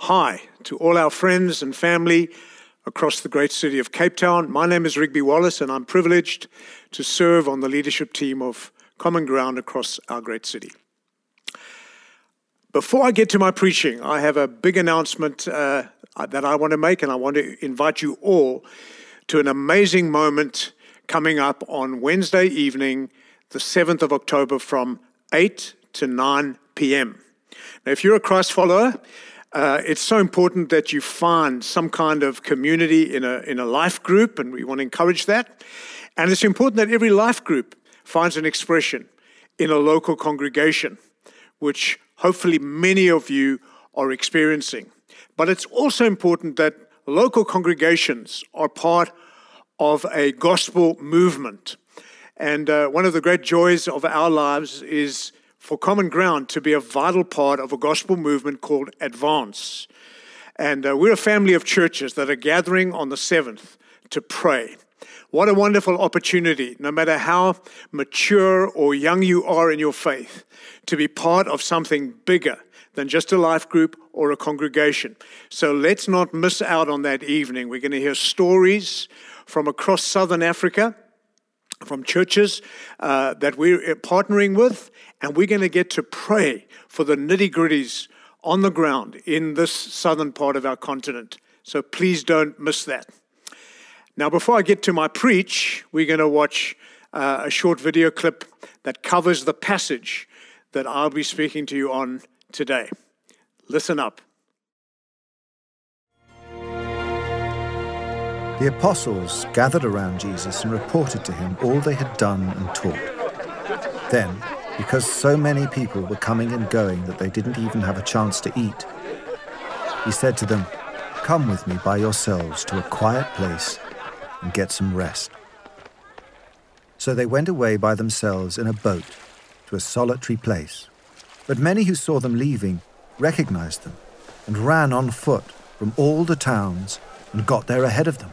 Hi to all our friends and family across the great city of Cape Town. My name is Rigby Wallace, and I'm privileged to serve on the leadership team of Common Ground across our great city. Before I get to my preaching, I have a big announcement uh, that I want to make, and I want to invite you all to an amazing moment coming up on Wednesday evening, the 7th of October, from 8 to 9 p.m. Now, if you're a Christ follower, uh, it's so important that you find some kind of community in a, in a life group, and we want to encourage that. And it's important that every life group finds an expression in a local congregation, which hopefully many of you are experiencing. But it's also important that local congregations are part of a gospel movement. And uh, one of the great joys of our lives is for Common Ground to be a vital part of a gospel movement called Advance. And uh, we're a family of churches that are gathering on the 7th to pray. What a wonderful opportunity, no matter how mature or young you are in your faith, to be part of something bigger than just a life group or a congregation. So let's not miss out on that evening. We're going to hear stories from across southern Africa from churches uh, that we're uh, partnering with, and we're going to get to pray for the nitty gritties on the ground in this southern part of our continent. So please don't miss that. Now, before I get to my preach, we're going to watch uh, a short video clip that covers the passage that I'll be speaking to you on today. Listen up. The apostles gathered around Jesus and reported to him all they had done and taught. Then, because so many people were coming and going that they didn't even have a chance to eat, he said to them, Come with me by yourselves to a quiet place and get some rest. So they went away by themselves in a boat to a solitary place. But many who saw them leaving recognized them and ran on foot from all the towns and got there ahead of them.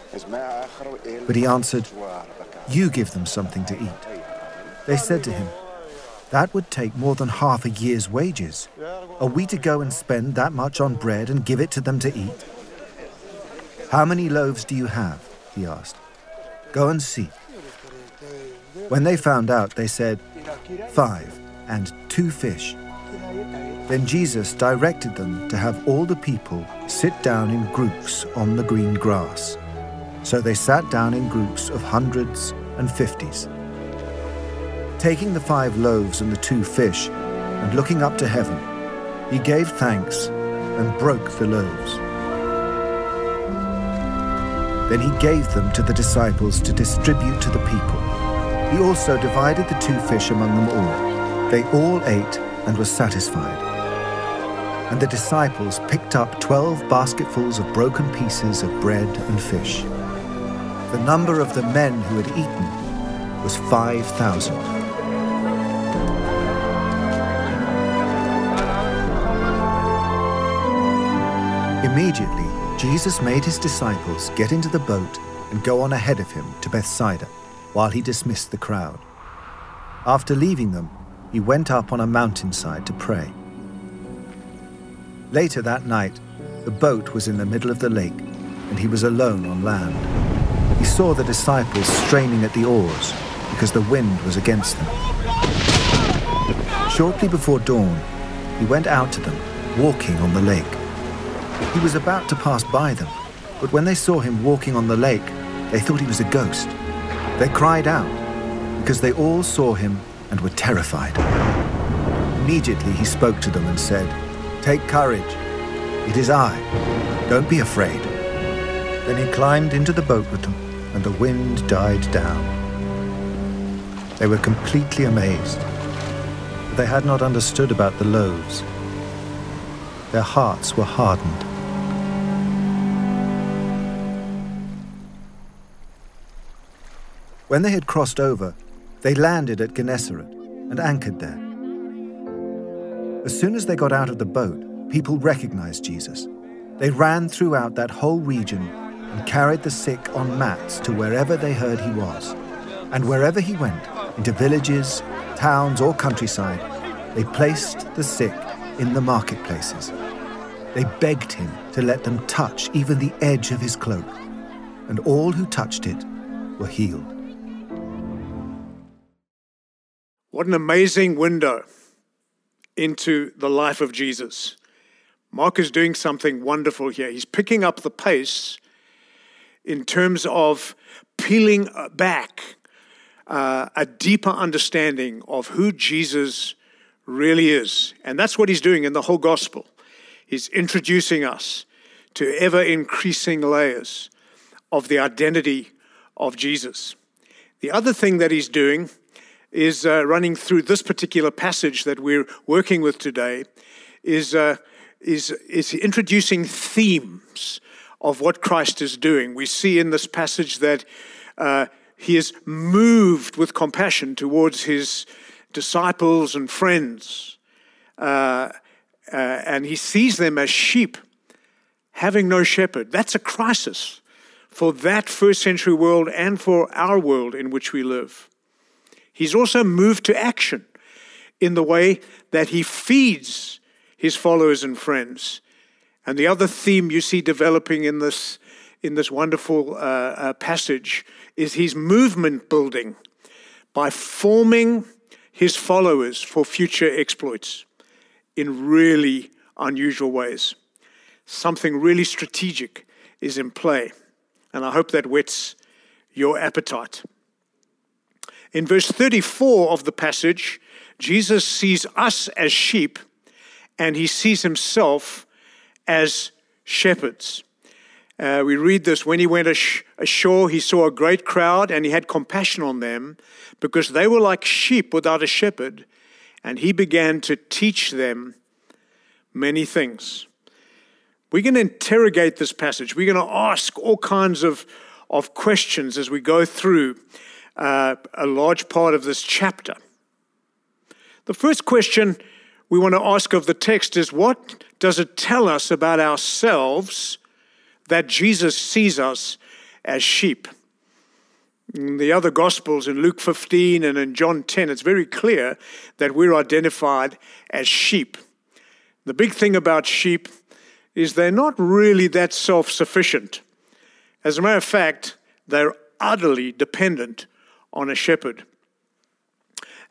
But he answered, You give them something to eat. They said to him, That would take more than half a year's wages. Are we to go and spend that much on bread and give it to them to eat? How many loaves do you have? he asked. Go and see. When they found out, they said, Five and two fish. Then Jesus directed them to have all the people sit down in groups on the green grass. So they sat down in groups of hundreds and fifties. Taking the five loaves and the two fish, and looking up to heaven, he gave thanks and broke the loaves. Then he gave them to the disciples to distribute to the people. He also divided the two fish among them all. They all ate and were satisfied and the disciples picked up twelve basketfuls of broken pieces of bread and fish. The number of the men who had eaten was 5,000. Immediately, Jesus made his disciples get into the boat and go on ahead of him to Bethsaida, while he dismissed the crowd. After leaving them, he went up on a mountainside to pray. Later that night, the boat was in the middle of the lake, and he was alone on land. He saw the disciples straining at the oars because the wind was against them. Shortly before dawn, he went out to them, walking on the lake. He was about to pass by them, but when they saw him walking on the lake, they thought he was a ghost. They cried out because they all saw him and were terrified. Immediately he spoke to them and said, Take courage. It is I. Don't be afraid. Then he climbed into the boat with them, and the wind died down. They were completely amazed. They had not understood about the loaves. their hearts were hardened. When they had crossed over, they landed at Gennesaret and anchored there. As soon as they got out of the boat, people recognized Jesus. They ran throughout that whole region and carried the sick on mats to wherever they heard he was. And wherever he went, into villages, towns, or countryside, they placed the sick in the marketplaces. They begged him to let them touch even the edge of his cloak, and all who touched it were healed. What an amazing window into the life of Jesus. Mark is doing something wonderful here. He's picking up the pace in terms of peeling back uh, a deeper understanding of who Jesus really is. And that's what he's doing in the whole gospel. He's introducing us to ever increasing layers of the identity of Jesus. The other thing that he's doing is uh, running through this particular passage that we're working with today is, uh, is, is introducing themes of what Christ is doing. We see in this passage that uh, he is moved with compassion towards his disciples and friends, uh, uh, and he sees them as sheep having no shepherd. That's a crisis for that first century world and for our world in which we live. He's also moved to action in the way that he feeds his followers and friends. And the other theme you see developing in this, in this wonderful uh, uh, passage is his movement building by forming his followers for future exploits in really unusual ways. Something really strategic is in play. And I hope that whets your appetite. In verse 34 of the passage, Jesus sees us as sheep and he sees himself as shepherds. Uh, we read this when he went ashore, he saw a great crowd and he had compassion on them because they were like sheep without a shepherd, and he began to teach them many things. We're going to interrogate this passage. We're going to ask all kinds of, of questions as we go through uh, a large part of this chapter. The first question we want to ask of the text is what does it tell us about ourselves that Jesus sees us as sheep? In the other Gospels, in Luke 15 and in John 10, it's very clear that we're identified as sheep. The big thing about sheep is they're not really that self sufficient. As a matter of fact, they're utterly dependent on a shepherd.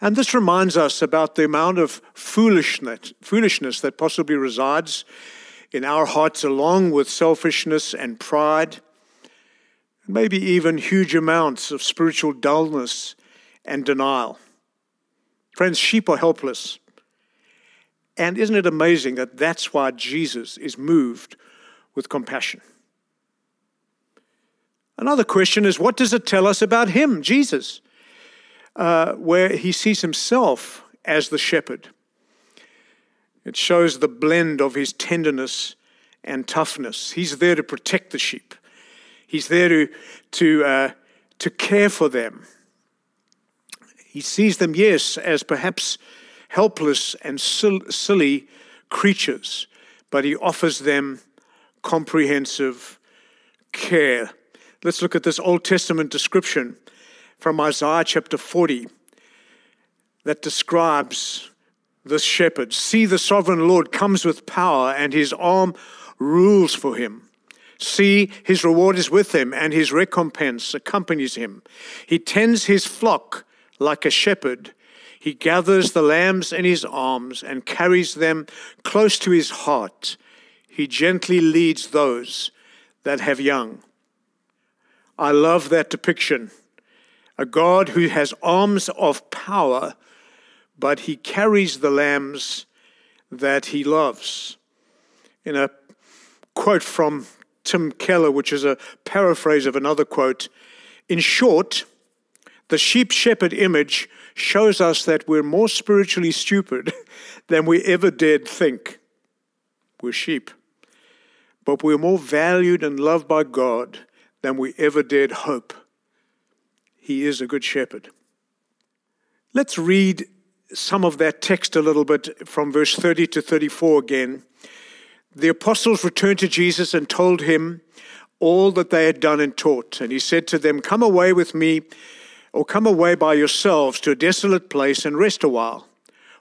And this reminds us about the amount of foolishness, foolishness that possibly resides in our hearts, along with selfishness and pride, maybe even huge amounts of spiritual dullness and denial. Friends, sheep are helpless. And isn't it amazing that that's why Jesus is moved with compassion? Another question is what does it tell us about him, Jesus, uh, where he sees himself as the shepherd? It shows the blend of his tenderness and toughness. He's there to protect the sheep, he's there to, to, uh, to care for them. He sees them, yes, as perhaps helpless and silly creatures, but he offers them comprehensive care Let's look at this Old Testament description from Isaiah chapter 40 that describes this shepherd. See, the sovereign Lord comes with power, and his arm rules for him. See, his reward is with him, and his recompense accompanies him. He tends his flock like a shepherd. He gathers the lambs in his arms and carries them close to his heart. He gently leads those that have young. I love that depiction. A God who has arms of power, but he carries the lambs that he loves. In a quote from Tim Keller, which is a paraphrase of another quote, in short, the sheep shepherd image shows us that we're more spiritually stupid than we ever dared think. We're sheep. But we're more valued and loved by God than we ever dared hope. He is a good shepherd. Let's read some of that text a little bit from verse 30 to 34 again. The apostles returned to Jesus and told him all that they had done and taught. And he said to them, Come away with me, or come away by yourselves to a desolate place and rest a while.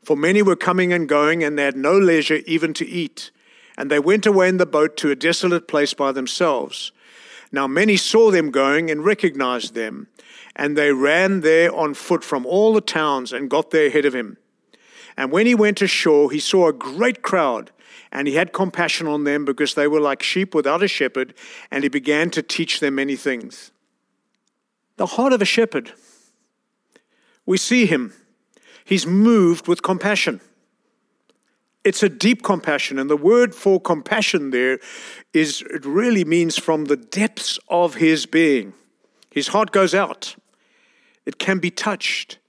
For many were coming and going, and they had no leisure even to eat. And they went away in the boat to a desolate place by themselves. Now many saw them going and recognized them, and they ran there on foot from all the towns and got there ahead of him. And when he went ashore, he saw a great crowd, and he had compassion on them because they were like sheep without a shepherd, and he began to teach them many things. The heart of a shepherd. We see him. He's moved with compassion. It's a deep compassion, and the word for compassion there is it really means from the depths of his being. His heart goes out. It can be touched.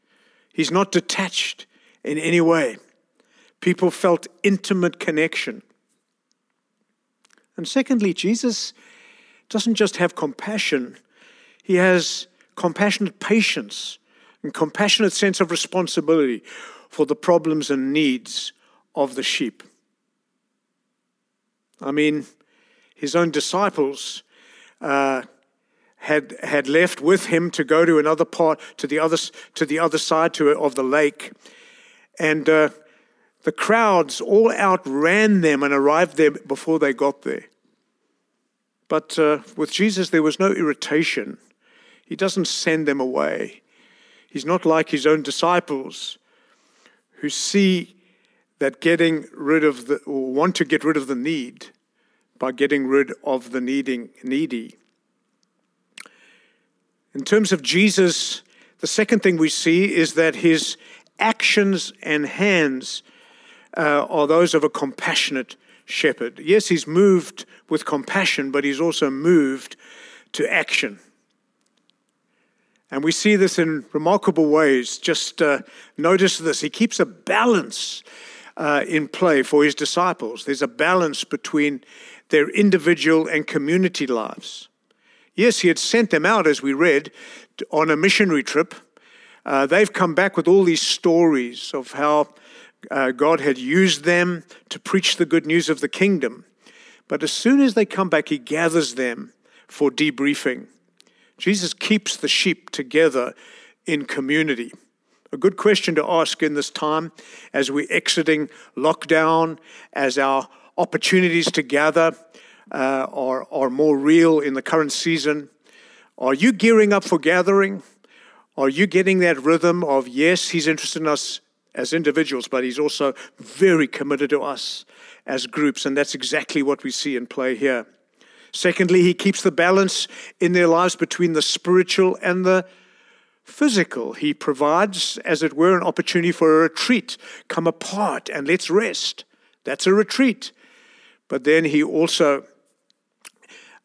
He's not detached in any way. People felt intimate connection. And secondly, Jesus doesn't just have compassion, he has compassionate patience and compassionate sense of responsibility for the problems and needs of the sheep. I mean, his own disciples uh, had had left with him to go to another part, to the other to the other side to, of the lake, and uh, the crowds all outran them and arrived there before they got there. But uh, with Jesus, there was no irritation. He doesn't send them away. He's not like his own disciples who see that getting rid of the, or want to get rid of the need by getting rid of the needing, needy. In terms of Jesus, the second thing we see is that his actions and hands uh, are those of a compassionate shepherd. Yes, he's moved with compassion, but he's also moved to action. And we see this in remarkable ways. Just uh, notice this. He keeps a balance uh, in play for his disciples. There's a balance between their individual and community lives. Yes, he had sent them out, as we read, on a missionary trip. Uh, they've come back with all these stories of how uh, God had used them to preach the good news of the kingdom. But as soon as they come back, he gathers them for debriefing. Jesus keeps the sheep together in community. A good question to ask in this time as we're exiting lockdown, as our opportunities to gather uh, are, are more real in the current season. Are you gearing up for gathering? Are you getting that rhythm of, yes, he's interested in us as individuals, but he's also very committed to us as groups, and that's exactly what we see in play here. Secondly, he keeps the balance in their lives between the spiritual and the physical. He provides, as it were, an opportunity for a retreat. Come apart and let's rest. That's a retreat. But then he also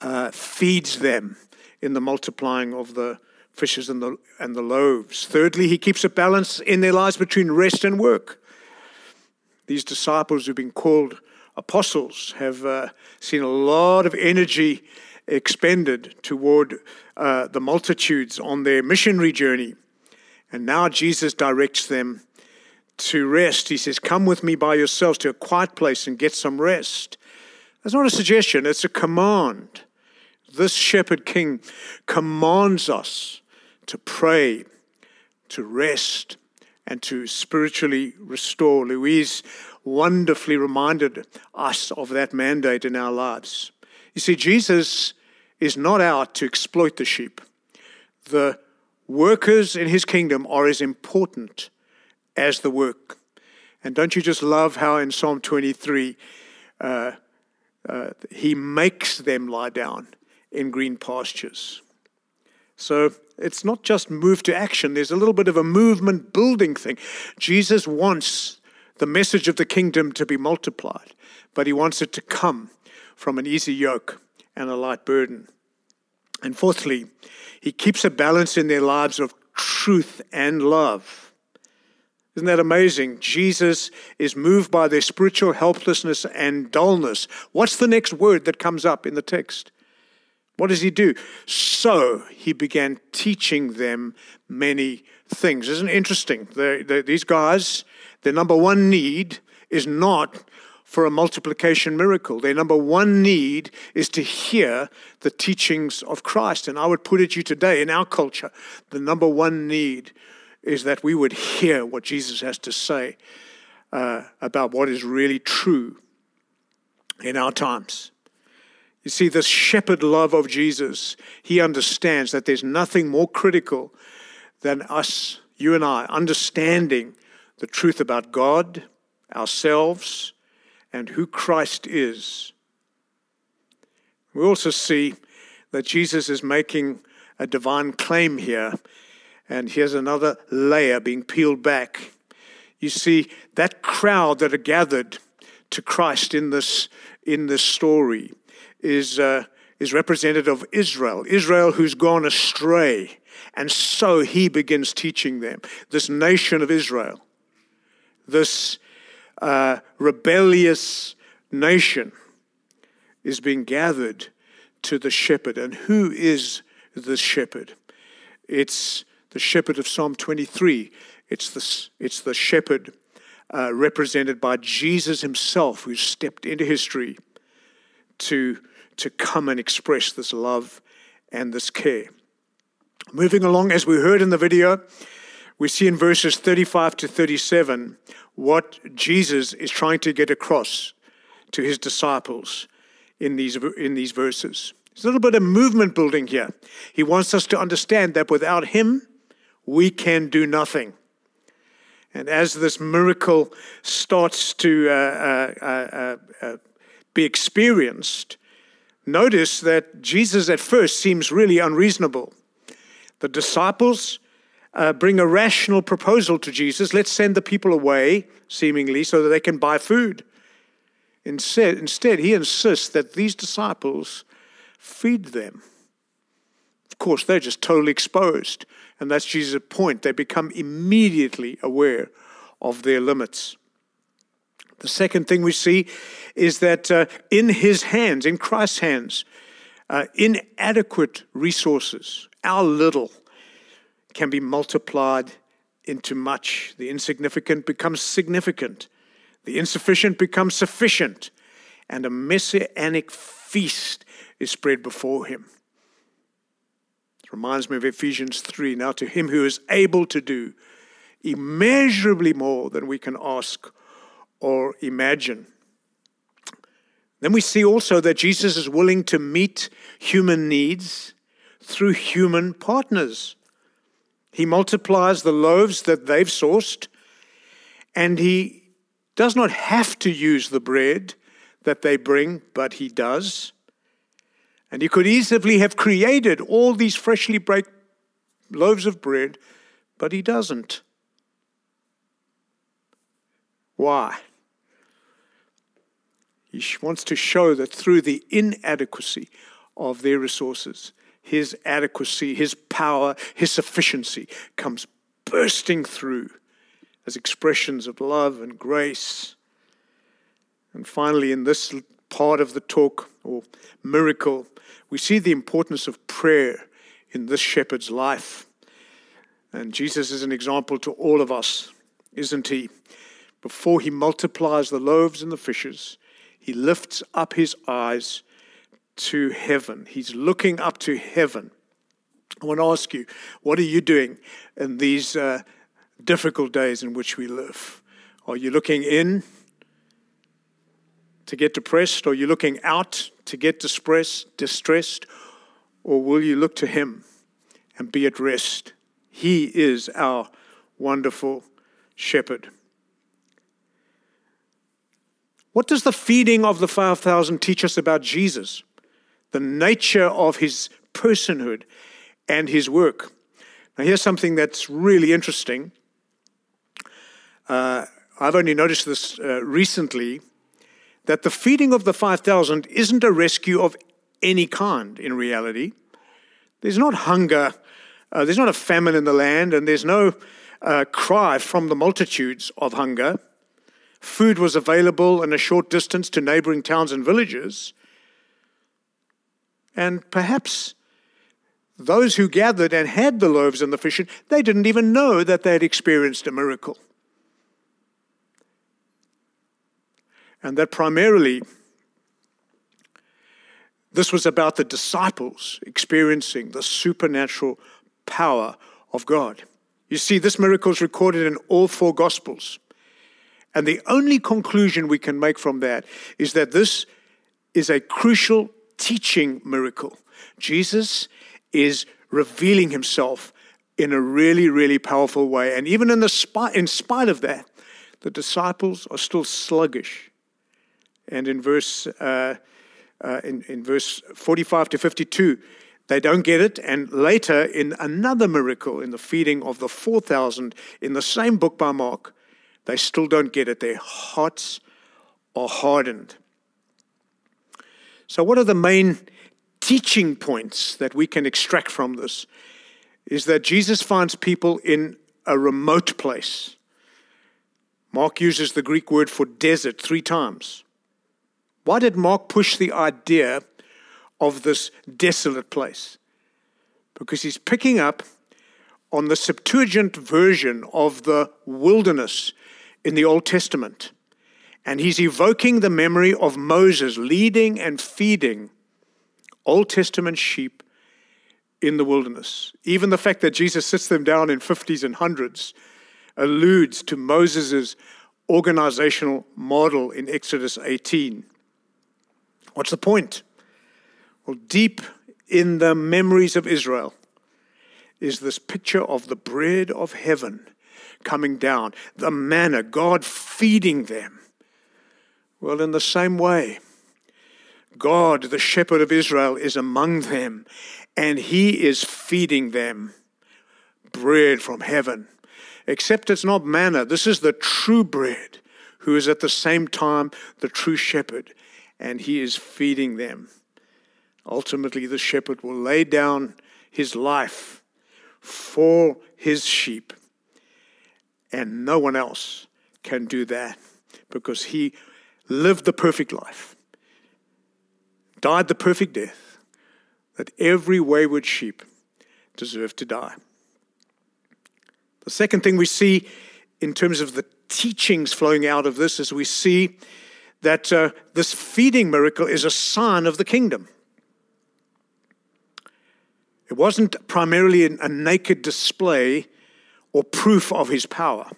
uh, feeds them in the multiplying of the fishes and the, and the loaves. Thirdly, he keeps a balance in their lives between rest and work. These disciples who've been called apostles have uh, seen a lot of energy expended toward uh, the multitudes on their missionary journey. And now Jesus directs them to rest. He says, Come with me by yourselves to a quiet place and get some rest. That's not a suggestion, it's a command. This shepherd king commands us to pray, to rest, and to spiritually restore. Louise wonderfully reminded us of that mandate in our lives. You see, Jesus is not out to exploit the sheep. The workers in his kingdom are as important as the work. And don't you just love how in Psalm 23 uh, uh, he makes them lie down in green pastures? So it's not just move to action, there's a little bit of a movement building thing. Jesus wants the message of the kingdom to be multiplied, but he wants it to come from an easy yoke and a light burden. And fourthly, he keeps a balance in their lives of truth and love. Isn't that amazing? Jesus is moved by their spiritual helplessness and dullness. What's the next word that comes up in the text? What does he do? So he began teaching them many things. Isn't it interesting? They're, they're, these guys, their number one need is not for a multiplication miracle. Their number one need is to hear the teachings of Christ. And I would put it to you today in our culture, the number one need is that we would hear what Jesus has to say uh, about what is really true in our times. You see, this shepherd love of Jesus, he understands that there's nothing more critical than us, you and I, understanding the truth about God, ourselves, and who Christ is. We also see that Jesus is making a divine claim here and here's another layer being peeled back. You see, that crowd that are gathered to Christ in this, in this story is, uh, is representative of Israel, Israel who's gone astray. And so he begins teaching them. This nation of Israel, this uh, rebellious nation, is being gathered to the shepherd. And who is the shepherd? It's the shepherd of Psalm 23. It's the, it's the shepherd uh, represented by Jesus himself who stepped into history to, to come and express this love and this care. Moving along, as we heard in the video, we see in verses 35 to 37 what Jesus is trying to get across to his disciples in these, in these verses. There's a little bit of movement building here. He wants us to understand that without him, we can do nothing. And as this miracle starts to uh, uh, uh, uh, be experienced, notice that Jesus at first seems really unreasonable. The disciples uh, bring a rational proposal to Jesus let's send the people away, seemingly, so that they can buy food. Instead, instead, he insists that these disciples feed them. Of course, they're just totally exposed and that's Jesus' point. They become immediately aware of their limits. The second thing we see is that uh, in his hands, in Christ's hands, uh, inadequate resources, our little, can be multiplied into much. The insignificant becomes significant, the insufficient becomes sufficient, and a messianic feast is spread before him. It reminds me of Ephesians 3. Now, to him who is able to do immeasurably more than we can ask or imagine. Then we see also that Jesus is willing to meet human needs through human partners. He multiplies the loaves that they've sourced, and he does not have to use the bread that they bring, but he does. And he could easily have created all these freshly baked loaves of bread, but he doesn't. Why? He wants to show that through the inadequacy of their resources, his adequacy, his power, his sufficiency comes bursting through as expressions of love and grace. And finally, in this part of the talk or miracle, we see the importance of prayer in this shepherd's life. And Jesus is an example to all of us, isn't he? Before he multiplies the loaves and the fishes, he lifts up his eyes to heaven. He's looking up to heaven. I want to ask you, what are you doing in these uh, difficult days in which we live? Are you looking in to get depressed? Are you looking out to get distressed, distressed? Or will you look to Him and be at rest? He is our wonderful shepherd. What does the feeding of the 5,000 teach us about Jesus? The nature of his personhood and his work. Now, here's something that's really interesting. Uh, I've only noticed this uh, recently that the feeding of the 5,000 isn't a rescue of any kind in reality. There's not hunger, uh, there's not a famine in the land, and there's no uh, cry from the multitudes of hunger. Food was available in a short distance to neighboring towns and villages. And perhaps those who gathered and had the loaves and the fish, they didn't even know that they had experienced a miracle. And that primarily this was about the disciples experiencing the supernatural power of God. You see, this miracle is recorded in all four Gospels. And the only conclusion we can make from that is that this is a crucial teaching miracle. Jesus is revealing himself in a really, really powerful way. And even in, the spite, in spite of that, the disciples are still sluggish. And in verse, uh, uh, in, in verse 45 to 52, they don't get it. And later, in another miracle, in the feeding of the 4,000, in the same book by Mark, they still don't get it. Their hearts are hardened. So, what are the main teaching points that we can extract from this? Is that Jesus finds people in a remote place. Mark uses the Greek word for desert three times. Why did Mark push the idea of this desolate place? Because he's picking up on the Septuagint version of the wilderness in the Old Testament. And he's evoking the memory of Moses leading and feeding Old Testament sheep in the wilderness. Even the fact that Jesus sits them down in 50s and 100s alludes to Moses' organizational model in Exodus 18. What's the point? Well, deep in the memories of Israel is this picture of the bread of heaven coming down, the manna, God feeding them. Well, in the same way, God, the shepherd of Israel, is among them, and he is feeding them bread from heaven. Except it's not manna. This is the true bread, who is at the same time the true shepherd, and he is feeding them. Ultimately, the shepherd will lay down his life for his sheep. And no one else can do that because he lived the perfect life, died the perfect death, that every wayward sheep deserved to die. The second thing we see in terms of the teachings flowing out of this is we see that uh, this feeding miracle is a sign of the kingdom. It wasn't primarily a naked display or proof of his power.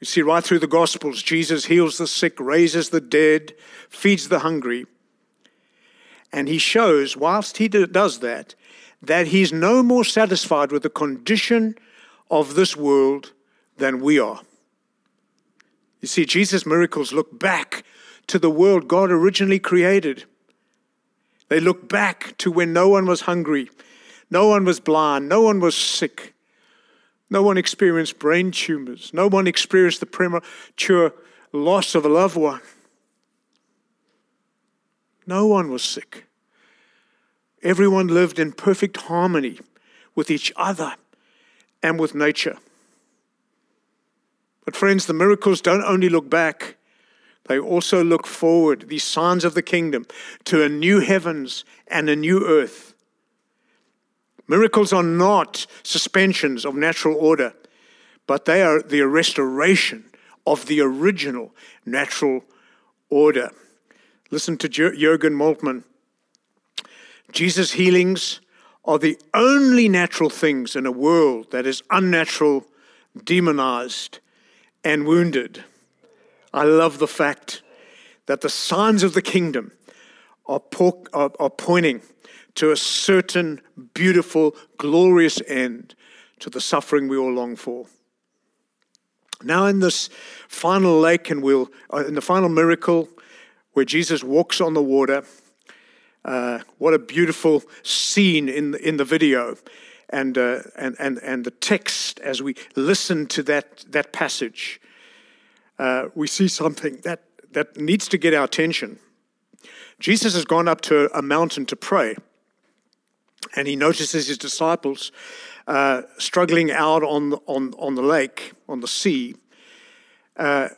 You see, right through the Gospels, Jesus heals the sick, raises the dead, feeds the hungry. And he shows, whilst he does that, that he's no more satisfied with the condition of this world than we are. You see, Jesus' miracles look back to the world God originally created. They look back to when no one was hungry, no one was blind, no one was sick. No one experienced brain tumors. No one experienced the premature loss of a loved one. No one was sick. Everyone lived in perfect harmony with each other and with nature. But, friends, the miracles don't only look back, they also look forward, these signs of the kingdom, to a new heavens and a new earth Miracles are not suspensions of natural order, but they are the restoration of the original natural order. Listen to Jurgen Moltmann. Jesus' healings are the only natural things in a world that is unnatural, demonized, and wounded. I love the fact that the signs of the kingdom are, po- are, are pointing to a certain beautiful, glorious end to the suffering we all long for. Now, in this final lake, and we'll, uh, in the final miracle where Jesus walks on the water, uh, what a beautiful scene in in the video. And, uh, and, and, and the text, as we listen to that, that passage, uh, we see something that, that needs to get our attention. Jesus has gone up to a mountain to pray and he notices his disciples uh, struggling out on the, on, on the lake, on the sea. Uh,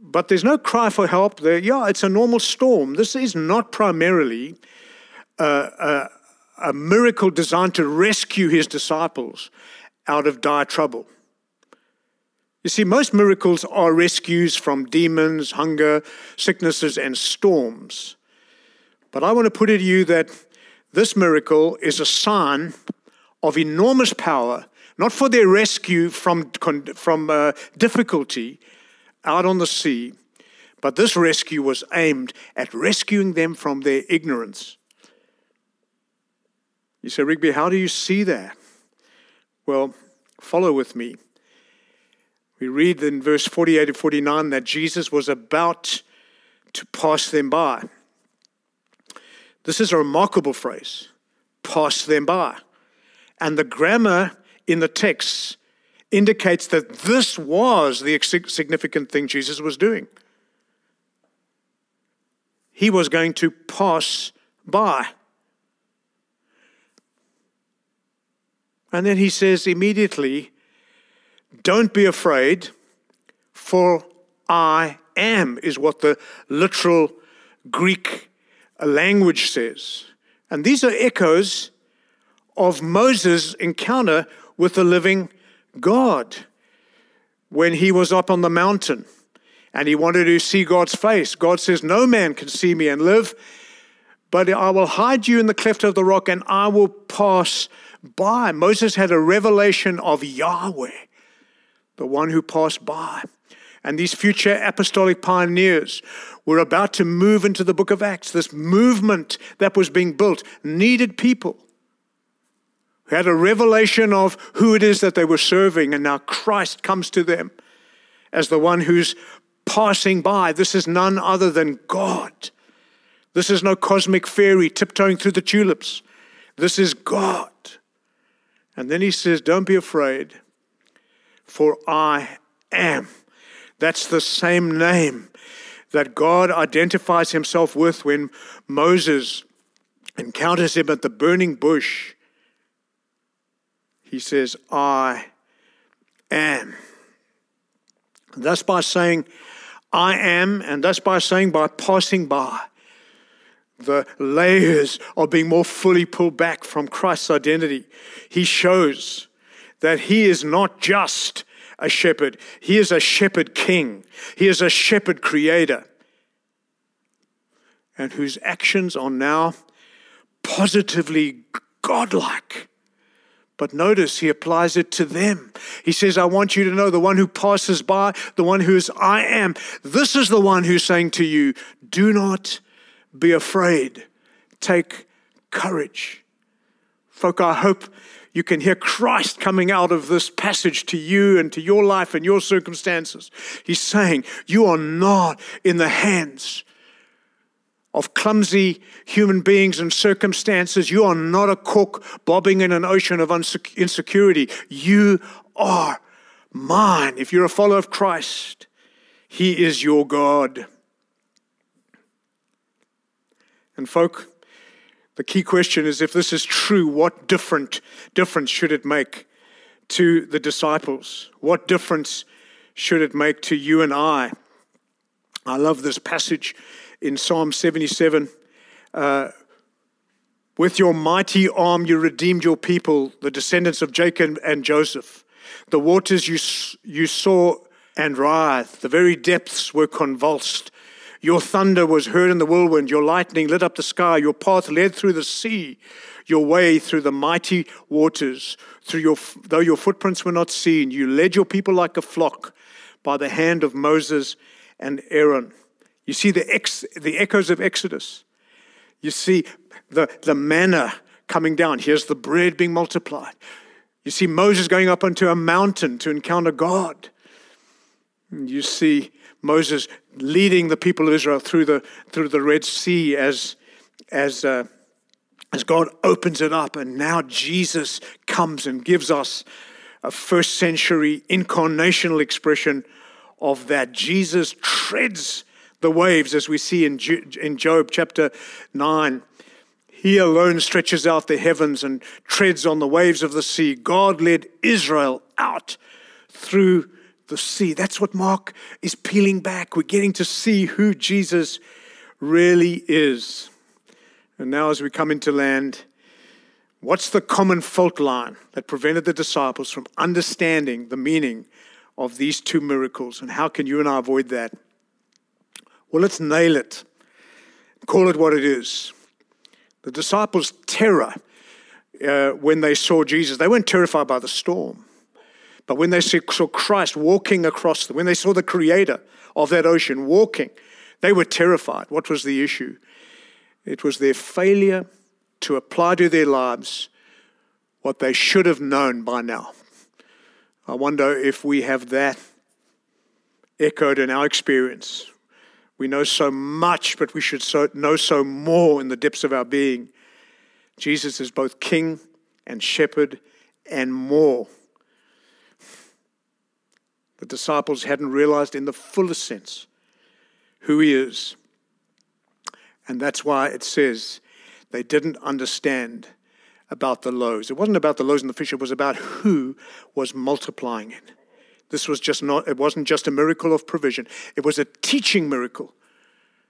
but there's no cry for help there. Yeah, it's a normal storm. This is not primarily a, a miracle designed to rescue his disciples out of dire trouble. You see, most miracles are rescues from demons, hunger, sicknesses, and storms. But I want to put it to you that this miracle is a sign of enormous power, not for their rescue from, from uh, difficulty out on the sea, but this rescue was aimed at rescuing them from their ignorance. You say, Rigby, how do you see that? Well, follow with me. We read in verse 48 to 49 that Jesus was about to pass them by. This is a remarkable phrase pass them by. And the grammar in the text indicates that this was the significant thing Jesus was doing. He was going to pass by. And then he says immediately, Don't be afraid, for I am, is what the literal Greek language says. And these are echoes of Moses' encounter with the living God when he was up on the mountain and he wanted to see God's face. God says, No man can see me and live, but I will hide you in the cleft of the rock and I will pass by. Moses had a revelation of Yahweh, the one who passed by. And these future apostolic pioneers were about to move into the book of Acts. This movement that was being built needed people who had a revelation of who it is that they were serving. And now Christ comes to them as the one who's passing by. This is none other than God. This is no cosmic fairy tiptoeing through the tulips. This is God. And then he says, Don't be afraid, for I am. That's the same name that God identifies himself with when Moses encounters him at the burning bush. He says, I am. Thus, by saying, I am, and thus by saying, by passing by, the layers are being more fully pulled back from Christ's identity. He shows that he is not just a shepherd, he is a shepherd king, he is a shepherd creator, and whose actions are now positively godlike. But notice he applies it to them. He says, I want you to know the one who passes by, the one who is I am. This is the one who's saying to you, Do not be afraid. Take courage. Folk, I hope you can hear Christ coming out of this passage to you and to your life and your circumstances. He's saying, You are not in the hands of clumsy human beings and circumstances. You are not a cook bobbing in an ocean of insecurity. You are mine. If you're a follower of Christ, He is your God. And, folk, the key question is if this is true, what different difference should it make to the disciples? What difference should it make to you and I? I love this passage in Psalm 77. Uh, with your mighty arm, you redeemed your people, the descendants of Jacob and Joseph. The waters you, you saw and writhed, the very depths were convulsed. Your thunder was heard in the whirlwind, your lightning lit up the sky, your path led through the sea, your way through the mighty waters. Through your, though your footprints were not seen, you led your people like a flock by the hand of Moses and Aaron. You see the, ex, the echoes of Exodus. You see the, the manna coming down. Here's the bread being multiplied. You see Moses going up onto a mountain to encounter God. You see Moses leading the people of Israel through the, through the Red Sea as, as, uh, as God opens it up. And now Jesus comes and gives us a first century incarnational expression of that. Jesus treads the waves, as we see in, in Job chapter 9. He alone stretches out the heavens and treads on the waves of the sea. God led Israel out through the sea. That's what Mark is peeling back. We're getting to see who Jesus really is. And now, as we come into land, what's the common fault line that prevented the disciples from understanding the meaning of these two miracles? And how can you and I avoid that? Well, let's nail it, call it what it is. The disciples' terror uh, when they saw Jesus, they weren't terrified by the storm. But when they saw Christ walking across them, when they saw the creator of that ocean walking, they were terrified. What was the issue? It was their failure to apply to their lives what they should have known by now. I wonder if we have that echoed in our experience. We know so much, but we should so, know so more in the depths of our being. Jesus is both King and Shepherd and more. The disciples hadn't realized in the fullest sense who he is. And that's why it says they didn't understand about the loaves. It wasn't about the loaves and the fish, it was about who was multiplying it. This was just not, it wasn't just a miracle of provision, it was a teaching miracle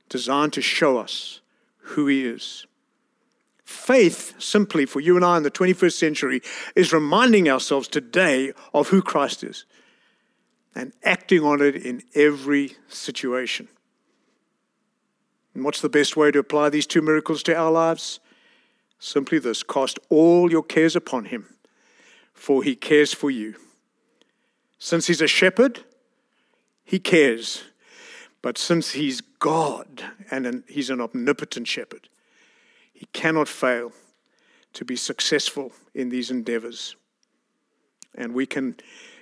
designed to show us who he is. Faith, simply for you and I in the 21st century, is reminding ourselves today of who Christ is and acting on it in every situation. And what's the best way to apply these two miracles to our lives? Simply this cast all your cares upon him, for he cares for you. Since he's a shepherd, he cares. But since he's God and an, he's an omnipotent shepherd, he cannot fail to be successful in these endeavors. And we can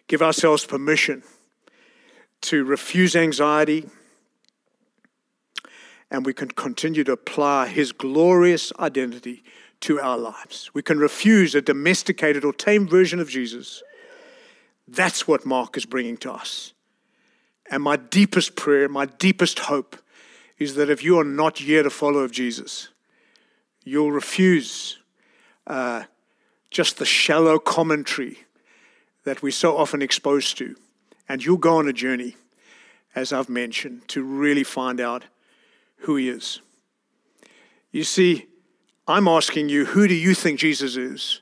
give ourselves permission to refuse anxiety and we can continue to apply his glorious identity to our lives. We can refuse a domesticated or tame version of Jesus. That's what Mark is bringing to us. And my deepest prayer, my deepest hope is that if you are not yet a follower of Jesus, you'll refuse uh, just the shallow commentary that we're so often exposed to. And you'll go on a journey, as I've mentioned, to really find out who he is. You see, I'm asking you, who do you think Jesus is?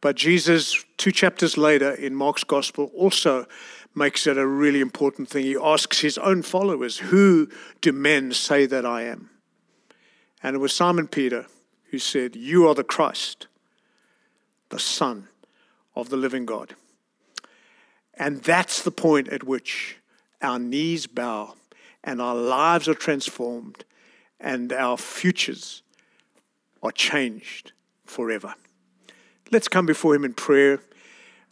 But Jesus, two chapters later in Mark's gospel, also makes it a really important thing. He asks his own followers, Who do men say that I am? And it was Simon Peter who said, You are the Christ, the Son of the living God. And that's the point at which our knees bow and our lives are transformed and our futures are changed forever. Let's come before Him in prayer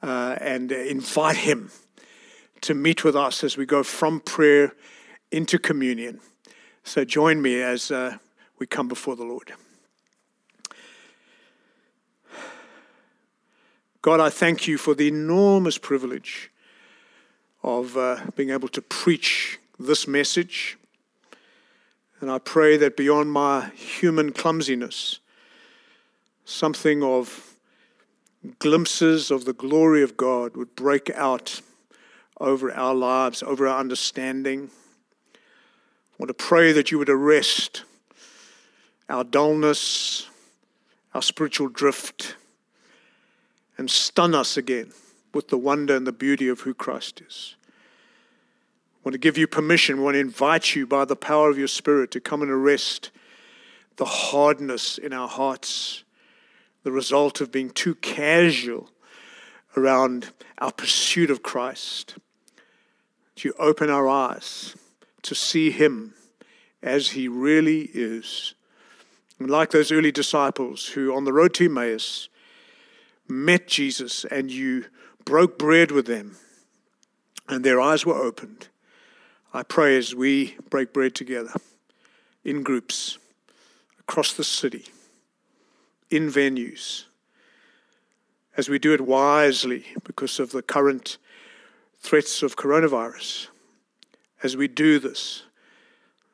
uh, and invite Him to meet with us as we go from prayer into communion. So join me as uh, we come before the Lord. God, I thank you for the enormous privilege of uh, being able to preach this message. And I pray that beyond my human clumsiness, something of glimpses of the glory of God would break out over our lives, over our understanding. I want to pray that you would arrest our dullness, our spiritual drift, and stun us again with the wonder and the beauty of who Christ is I want to give you permission. We want to invite you by the power of your Spirit to come and arrest the hardness in our hearts, the result of being too casual around our pursuit of Christ. To open our eyes to see Him as He really is. And like those early disciples who, on the road to Emmaus, met Jesus and you broke bread with them and their eyes were opened. I pray as we break bread together in groups across the city, in venues, as we do it wisely because of the current threats of coronavirus, as we do this,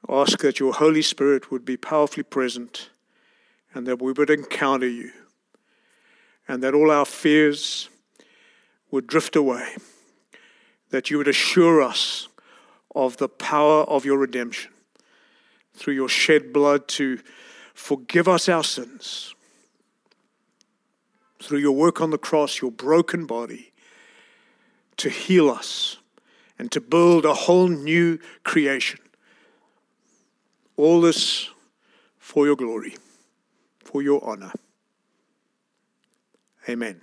ask that your Holy Spirit would be powerfully present and that we would encounter you, and that all our fears would drift away, that you would assure us of the power of your redemption through your shed blood to forgive us our sins, through your work on the cross, your broken body, to heal us and to build a whole new creation. All this for your glory, for your honor. Amen.